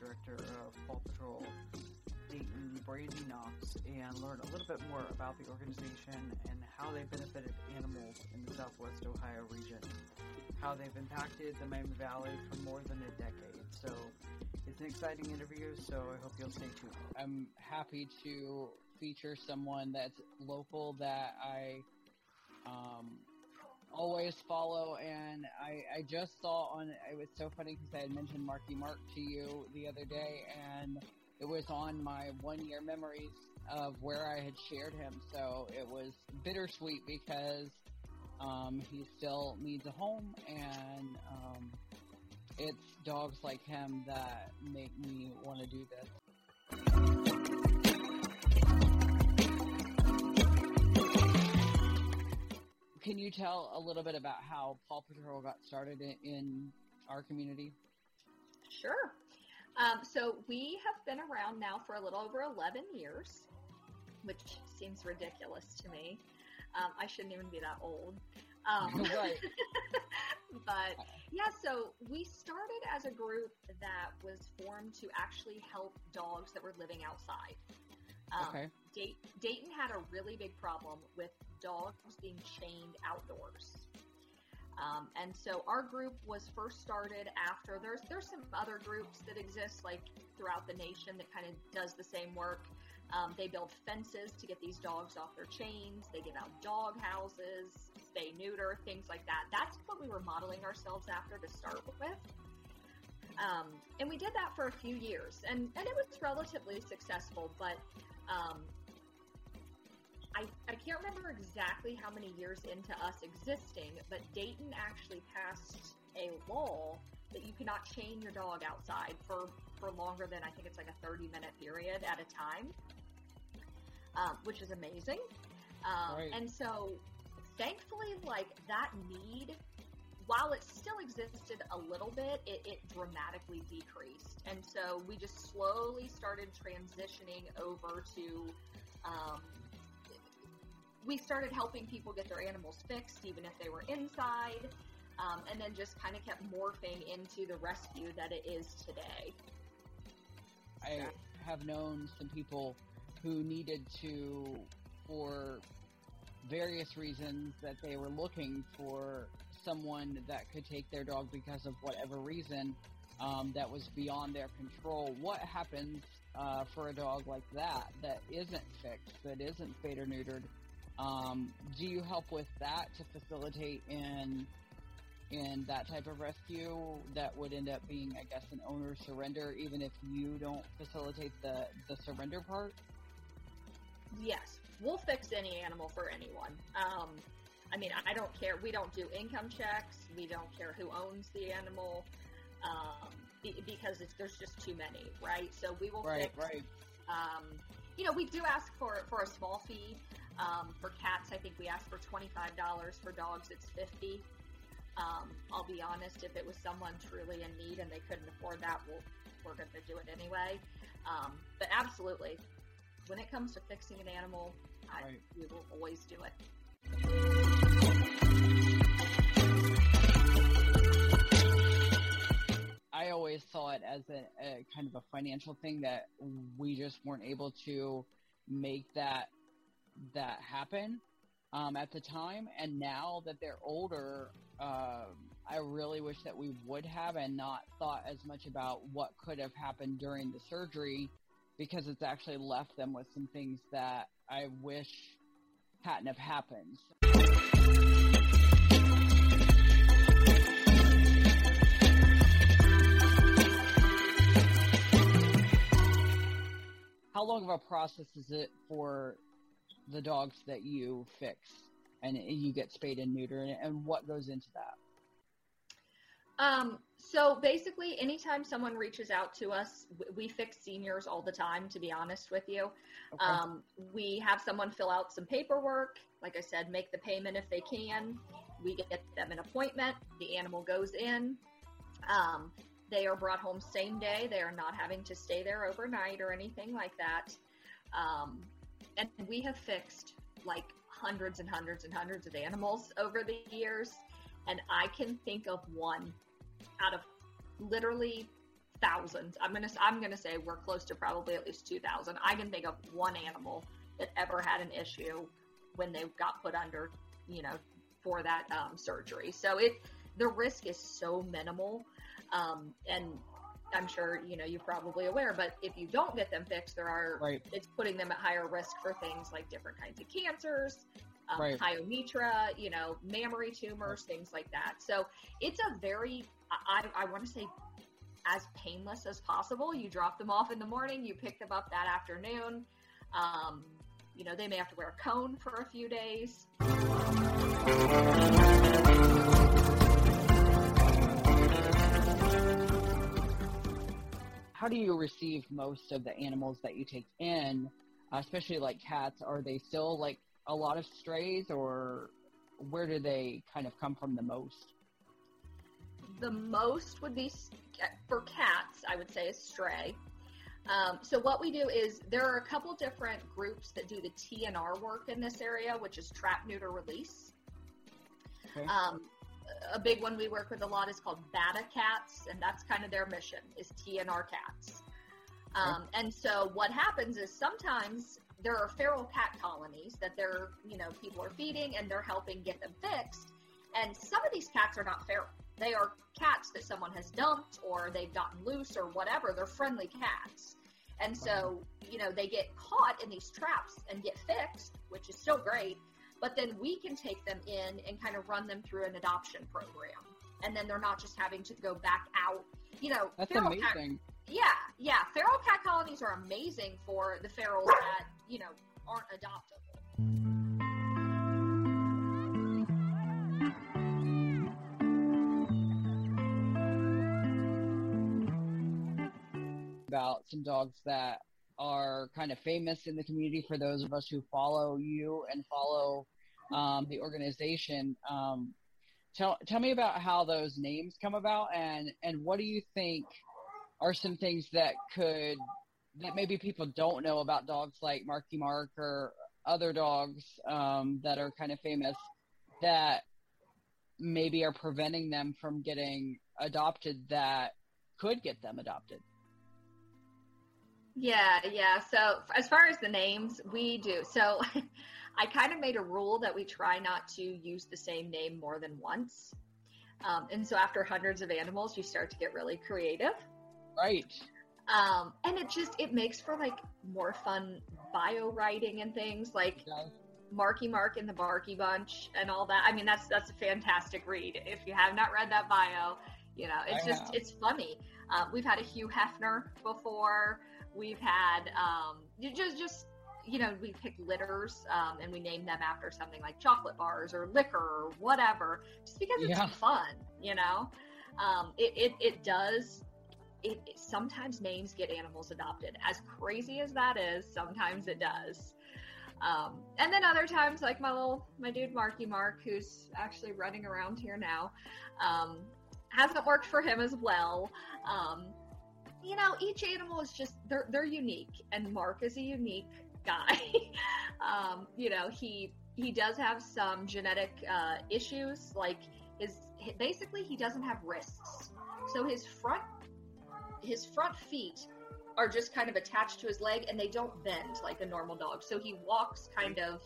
director of Paw Patrol Dayton, Brandi Knox, and learn a little bit more about the organization and how they benefited animals in the Southwest Ohio region, how they've impacted the Miami Valley for more than a decade. So it's an exciting interview, so I hope you'll stay tuned. I'm happy to feature someone that's local that I always follow, and I, I just saw on. It was so funny because I had mentioned Marky Mark to you the other day, and it was on my one year memories of where I had shared him. So it was bittersweet because um, he still needs a home, and um, it's dogs like him that make me want to do this. Can you tell a little bit about how Paw Patrol got started in, in our community? Sure. Um, so we have been around now for a little over 11 years, which seems ridiculous to me. Um, I shouldn't even be that old. Um, Right. but yeah, so we started as a group that was formed to actually help dogs that were living outside. Um, Okay. Day- Dayton had a really big problem with dogs being chained outdoors. Um, and so our group was first started after there's there's some other groups that exist like throughout the nation that kind of does the same work. Um, they build fences to get these dogs off their chains. They give out dog houses, spay neuter, things like that. That's what we were modeling ourselves after to start with. Um, and we did that for a few years, and, and it was relatively successful, but um, I, I can't remember exactly how many years into us existing, but Dayton actually passed a law that you cannot chain your dog outside for, for longer than I think it's like a 30 minute period at a time, um, which is amazing. Um, Right. And so thankfully, like that need, while it still existed a little bit, it, it dramatically decreased. And so we just slowly started transitioning over to, um, we started helping people get their animals fixed, even if they were inside, um, and then just kind of kept morphing into the rescue that it is today. I have known some people who needed to, for various reasons, that they were looking for someone that could take their dog because of whatever reason um, that was beyond their control. What happens uh, for a dog like that that isn't fixed, that isn't spayed or neutered? Um, do you help with that to facilitate in in that type of rescue that would end up being, I guess, an owner surrender, even if you don't facilitate the, the surrender part? Yes, we'll fix any animal for anyone. Um, I mean, I don't care. We don't do income checks. We don't care who owns the animal um, because it's, there's just too many, right? So we will Right, fix. right. Um, you know, we do ask for for a small fee. Um, for cats, I think we ask for twenty five dollars. For dogs, it's fifty. Um, I'll be honest, if it was someone truly in need and they couldn't afford that, we'll, we're going to do it anyway. Um, but absolutely, when it comes to fixing an animal, I, Right. we will always do it. I always saw it as a, a kind of a financial thing that we just weren't able to make that that happen um, at the time. And now that they're older, um, I really wish that we would have and not thought as much about what could have happened during the surgery because it's actually left them with some things that I wish hadn't have happened. How long of a process is it for the dogs that you fix and you get spayed and neutered, and what goes into that? Um, so basically, anytime someone reaches out to us, we fix seniors all the time. To be honest with you, Okay. um, we have someone fill out some paperwork. Like I said, make the payment if they can. We get them an appointment. The animal goes in. Um, they are brought home same day. They are not having to stay there overnight or anything like that. Um, and we have fixed like hundreds and hundreds and hundreds of animals over the years. And I can think of one out of literally thousands. I'm gonna I'm gonna say we're close to probably at least two thousand. I can think of one animal that ever had an issue when they got put under, you know, for that um, surgery. So it the risk is so minimal, um, and I'm sure you know you're probably aware. But if you don't get them fixed, there are Right. it's putting them at higher risk for things like different kinds of cancers, um, Right. pyometra, you know, mammary tumors, things like that. So it's a very, I, I want to say, as painless as possible. You drop them off in the morning, you pick them up that afternoon. Um, you know, they may have to wear a cone for a few days. How do you receive most of the animals that you take in, uh, especially like cats? Are they still like a lot of strays, or where do they kind of come from the most? The most would be for cats, I would say, is stray. Um, so what we do is there are a couple different groups that do the TNR work in this area, which is trap, neuter, release. Okay. Um, a big one we work with a lot is called Bata Cats, and that's kind of their mission is TNR cats. Um, and so what happens is sometimes there are feral cat colonies that they're, you know, people are feeding and they're helping get them fixed. And some of these cats are not feral. They are cats that someone has dumped or they've gotten loose or whatever. They're friendly cats. And so, you know, they get caught in these traps and get fixed, which is so great. But then we can take them in and kind of run them through an adoption program. And then they're not just having to go back out. You know, That's feral cat- amazing. yeah, yeah. Feral cat colonies are amazing for the ferals that, you know, aren't adoptable. about some dogs that are kind of famous in the community for those of us who follow you and follow um, the organization. Um, tell tell me about how those names come about and and what do you think are some things that could that maybe people don't know about dogs like Marky Mark or other dogs um, that are kind of famous that maybe are preventing them from getting adopted that could get them adopted. Yeah, yeah. So as far as the names, we do. So I kind of made a rule that we try not to use the same name more than once. Um, and so after hundreds of animals, you start to get really creative. Right. Um, and it just, it makes for like more fun bio writing and things like Marky Mark and the Barky Bunch and all that. I mean, that's, that's a fantastic read. If you have not read that bio, you know, it's I just, have. it's funny. Um, we've had a Hugh Hefner before. We've had, um, you just, just, you know, we pick litters, um, and we name them after something like chocolate bars or liquor or whatever, just because it's Yeah. fun, you know? Um, it, it, it does, it, it, sometimes names get animals adopted. As crazy as that is, sometimes it does. Um, and then other times, like my little, my dude Marky Mark, who's actually running around here now, um, hasn't worked for him as well. Um, you know, each animal is just they're they're unique, and Mark is a unique guy. um, you know, he he does have some genetic uh, issues, like his basically he doesn't have wrists, so his front his front feet are just kind of attached to his leg, and they don't bend like a normal dog. So he walks kind of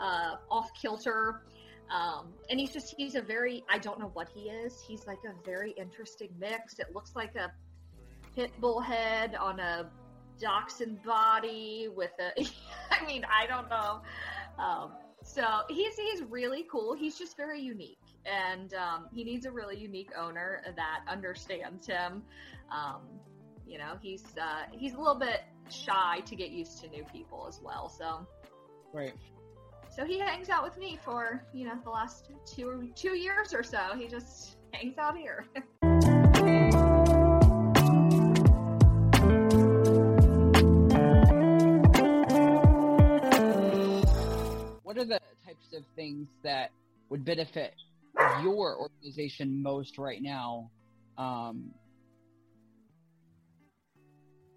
uh, off kilter. Um, and he's just, he's a very, I don't know what he is. He's like a very interesting mix. It looks like a pit bull head on a dachshund body with a, I mean, I don't know. Um, so he's, he's really cool. He's just very unique. And um, he needs a really unique owner that understands him. Um, you know, he's uh, he's a little bit shy to get used to new people as well. So Right. So he hangs out with me for you know the last two two years or so. He just hangs out here. What are the types of things that would benefit your organization most right now um,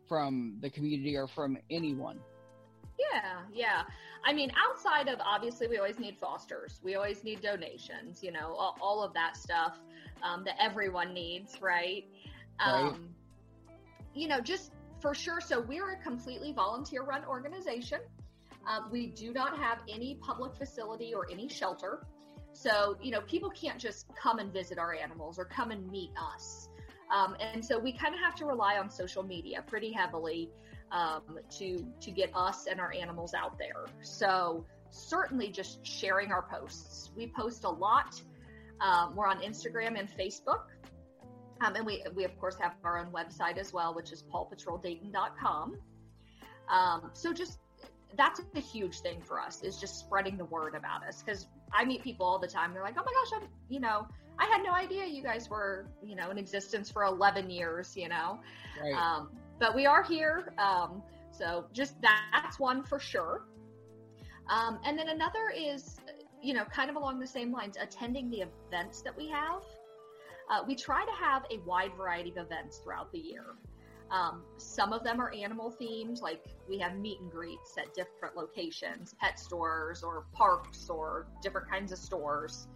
from the community or from anyone? Yeah, yeah. I mean, outside of obviously, we always need fosters. We always need donations. You know, all, all of that stuff um, that everyone needs, right? Right. Um, you know, just for sure. So we're a completely volunteer run organization. Um, we do not have any public facility or any shelter. So, you know, people can't just come and visit our animals or come and meet us. Um, and so we kind of have to rely on social media pretty heavily um, to to get us and our animals out there. So certainly just sharing our posts. We post a lot. Um, we're on Instagram and Facebook. Um, and we, we, of course, have our own website as well, which is pawpatroldayton.com. Um, so just that's a huge thing for us is just spreading the word about us because I meet people all the time. They're like, "Oh my gosh, I'm you know I had no idea you guys were you know in existence for 11 years, you know." Right. Um, but we are here, um, so just that, that's one for sure. Um, and then another is you know kind of along the same lines, attending the events that we have. Uh, we try to have a wide variety of events throughout the year. Um, some of them are animal themed, like we have meet and greets at different locations, pet stores or parks or different kinds of stores.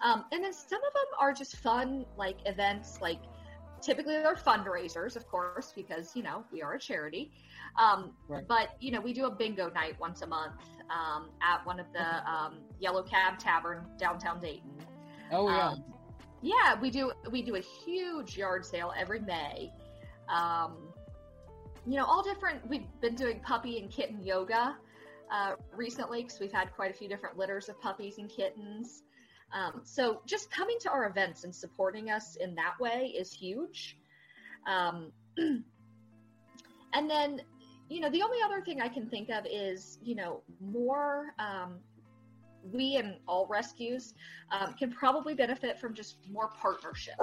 Um, and then some of them are just fun, like events, like typically they're fundraisers, of course, because, you know, we are a charity. Um, right. But, you know, we do a bingo night once a month um, at one of the um, Yellow Cab Tavern downtown Dayton. Oh, yeah. Um, yeah, we do. We do a huge yard sale every May, um, you know, all different. We've been doing puppy and kitten yoga uh, recently because we've had quite a few different litters of puppies and kittens. Um, so just coming to our events and supporting us in that way is huge. Um, and then, you know, the only other thing I can think of is, you know, more. Um, we and all rescues um, can probably benefit from just more partnerships.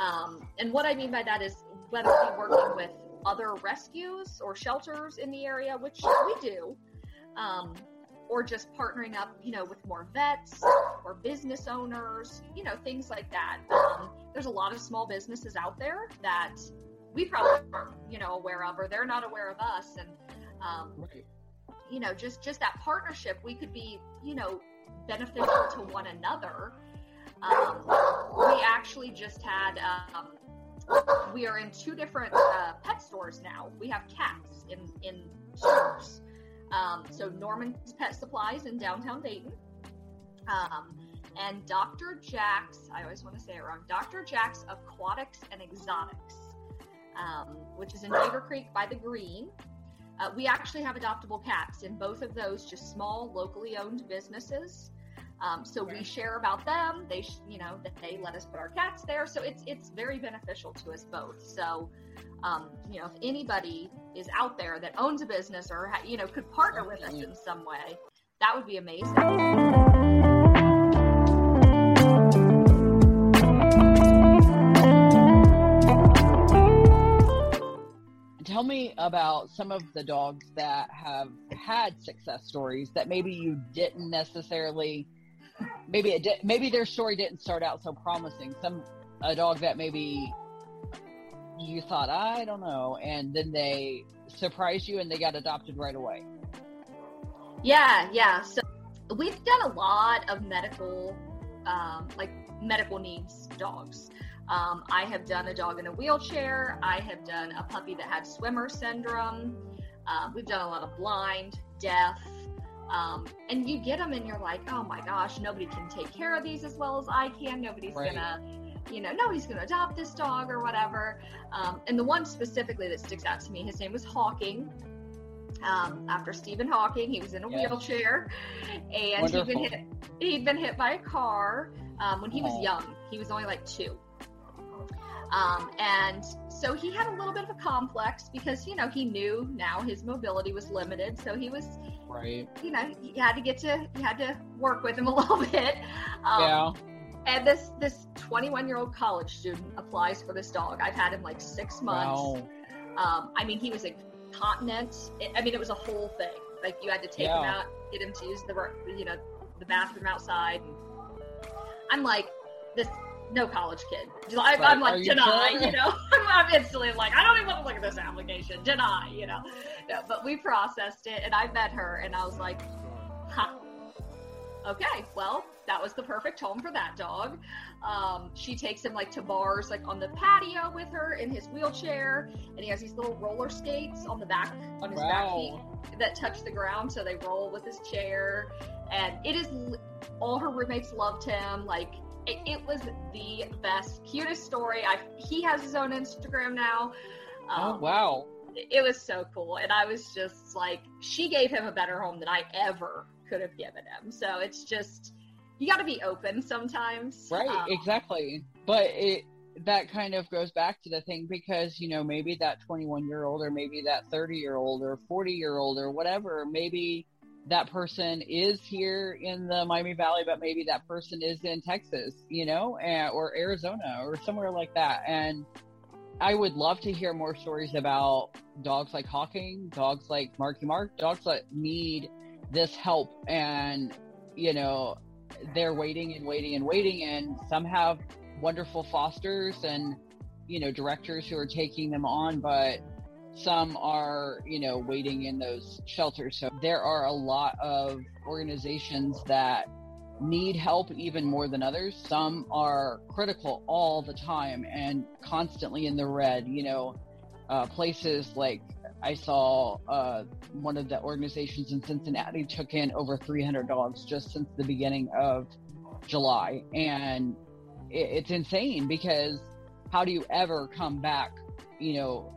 Um, and what I mean by that is whether we're working with other rescues or shelters in the area, which we do, um, or just partnering up, you know, with more vets or business owners, you know, things like that. Um, there's a lot of small businesses out there that we probably aren't, you know, aware of, or they're not aware of us, and um, right. you know, just just that partnership, we could be, you know, beneficial to one another. Um, we actually just had um, we are in two different uh, pet stores now. We have cats in in stores. Um, so Norman's Pet Supplies in downtown Dayton, um, and Dr. Jack's. I always want to say it wrong. Dr. Jack's Aquatics and Exotics, um, which is in Beavercreek by the Green. Uh, we actually have adoptable cats in both of those, just small, locally owned businesses. Um, so we share about them. They, sh- you know, that they let us put our cats there. So it's it's very beneficial to us both. So, um, you know, if anybody is out there that owns a business or ha- you know could partner with us in some way, that would be amazing. tell me about some of the dogs that have had success stories that maybe you didn't necessarily maybe it did, maybe their story didn't start out so promising. Some a dog that maybe you thought I don't know, and then they surprised you and they got adopted right away. Yeah, yeah. So we've done a lot of medical, um, like medical needs dogs. Um, I have done a dog in a wheelchair. I have done a puppy that had swimmer syndrome. Uh, we've done a lot of blind, deaf, um, and you get them and you're like, oh my gosh, nobody can take care of these as well as I can. Nobody's right. gonna, you know, nobody's gonna adopt this dog or whatever. Um, and the one specifically that sticks out to me, his name was Hawking. Um, after Stephen Hawking, he was in a yes. wheelchair, and Wonderful. he'd been hit. He'd been hit by a car um, when he was young. He was only like two. Um, and so he had a little bit of a complex because, you know, he knew now his mobility was limited. So he was, right. you know, he had to get to, he had to work with him a little bit. Um, yeah. And this, this 21 year old college student applies for this dog. I've had him like six months. Wow. Um, I mean, he was incontinent. It, I mean, it was a whole thing. Like you had to take yeah. him out, get him to use the, you know, the bathroom outside. And I'm like, this no college kid. I, am like, deny, you, you know. I'm instantly like, I don't even want to look at this application. Deny, you know. No, but we processed it, and I met her, and I was like, ha, okay, well, that was the perfect home for that dog. Um, she takes him like to bars, like on the patio with her in his wheelchair, and he has these little roller skates on the back on his wow. back feet that touch the ground, so they roll with his chair. And it is all her roommates loved him. Like it, it was the best, cutest story. I he has his own Instagram now. Oh, um, oh wow! It, it was so cool, and I was just like, she gave him a better home than I ever could have given him. So it's just you got to be open sometimes. Right, um, exactly. But it that kind of goes back to the thing because you know maybe that 21 year old or maybe that 30 year old or 40 year old or whatever maybe that person is here in the Miami Valley, but maybe that person is in Texas, you know, or Arizona or somewhere like that. And I would love to hear more stories about dogs like Hawking, dogs like Marky Mark, dogs that need this help and, you know, they're waiting and waiting and waiting and some have wonderful fosters and you know directors who are taking them on but some are you know waiting in those shelters so there are a lot of organizations that need help even more than others some are critical all the time and constantly in the red you know uh, places like I saw uh, one of the organizations in Cincinnati took in over 300 dogs just since the beginning of July. And it, it's insane because how do you ever come back, you know,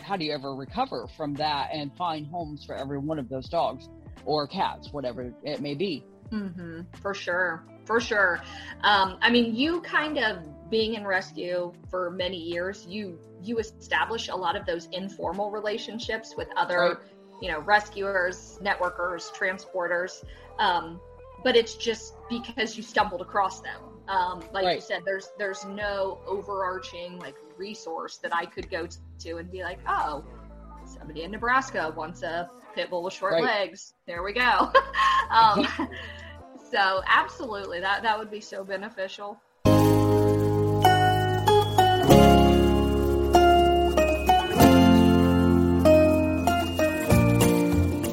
how do you ever recover from that and find homes for every one of those dogs or cats, whatever it may be? Mm-hmm, for sure. For sure. Um, I mean, you kind of being in rescue for many years, you you establish a lot of those informal relationships with other, right. you know, rescuers, networkers, transporters. Um, but it's just because you stumbled across them. Um, like right. you said, there's there's no overarching like resource that I could go to and be like, oh, somebody in Nebraska wants a pit bull with short right. legs. There we go. um, so absolutely, that that would be so beneficial.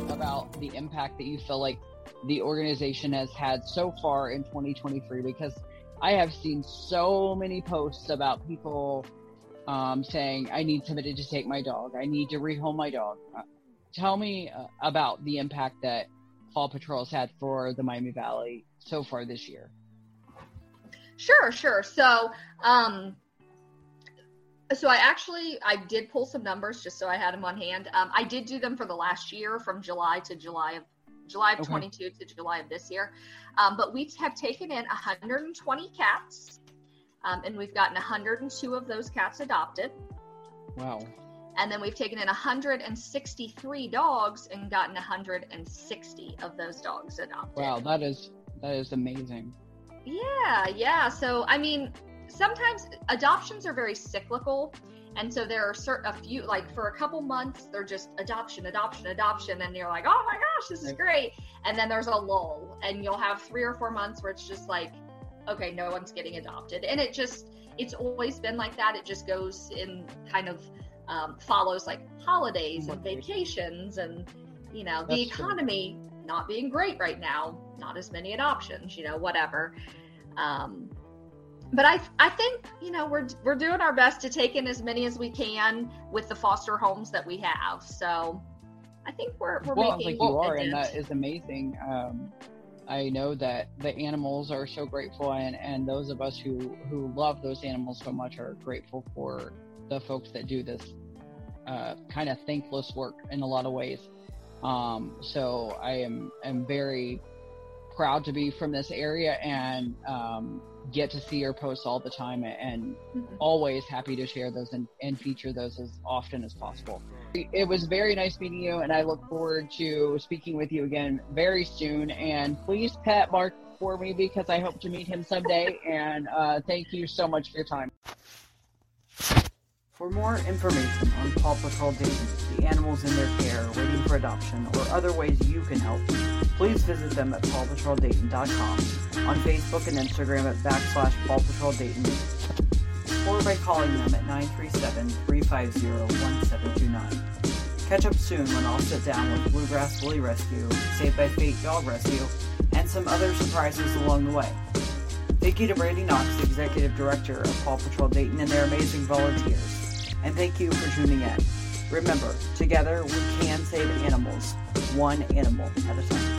About the impact that you feel like the organization has had so far in 2023 because I have seen so many posts about people um, saying, I need somebody to take my dog. I need to rehome my dog. Uh, tell me uh, about the impact that Paw Patrol has had for the Miami Valley so far this year. Sure, sure. So, um, so I actually I did pull some numbers just so I had them on hand. Um, I did do them for the last year from July to July of July of okay. 22 to July of this year. Um, but we have taken in 120 cats, um, and we've gotten 102 of those cats adopted. Wow. And then we've taken in 163 dogs and gotten 160 of those dogs adopted. Wow, that is that is amazing. Yeah, yeah. So I mean, sometimes adoptions are very cyclical. And so there are certain a few like for a couple months they're just adoption, adoption, adoption, and you're like, oh my gosh, this is great. And then there's a lull, and you'll have three or four months where it's just like, okay, no one's getting adopted, and it just it's always been like that. It just goes in kind of um, follows like holidays and vacations, and you know the economy true. not being great right now, not as many adoptions, you know, whatever. Um, but I I think you know we're we're doing our best to take in as many as we can with the foster homes that we have. So I think we're we're well, making like you are, and that is amazing. Um, I know that the animals are so grateful, and, and those of us who who love those animals so much are grateful for the folks that do this uh, kind of thankless work in a lot of ways. Um, so I am am very proud to be from this area and um, get to see your posts all the time and mm-hmm. always happy to share those and, and feature those as often as possible. It was very nice meeting you, and I look forward to speaking with you again very soon. And please pet Mark for me because I hope to meet him someday. and uh, thank you so much for your time. For more information on Paw Patrol Dayton, the animals in their care waiting for adoption, or other ways you can help, please visit them at pawpatroldayton.com, on Facebook and Instagram at backslash pawpatroldayton, or by calling them at 937-350-1729. Catch up soon when I'll sit down with Bluegrass Bully Rescue, Saved by Fate Dog Rescue, and some other surprises along the way. Thank you to Brandi Knox, Executive Director of Paw Patrol Dayton, and their amazing volunteers and thank you for tuning in. Remember, together we can save animals, one animal at a time.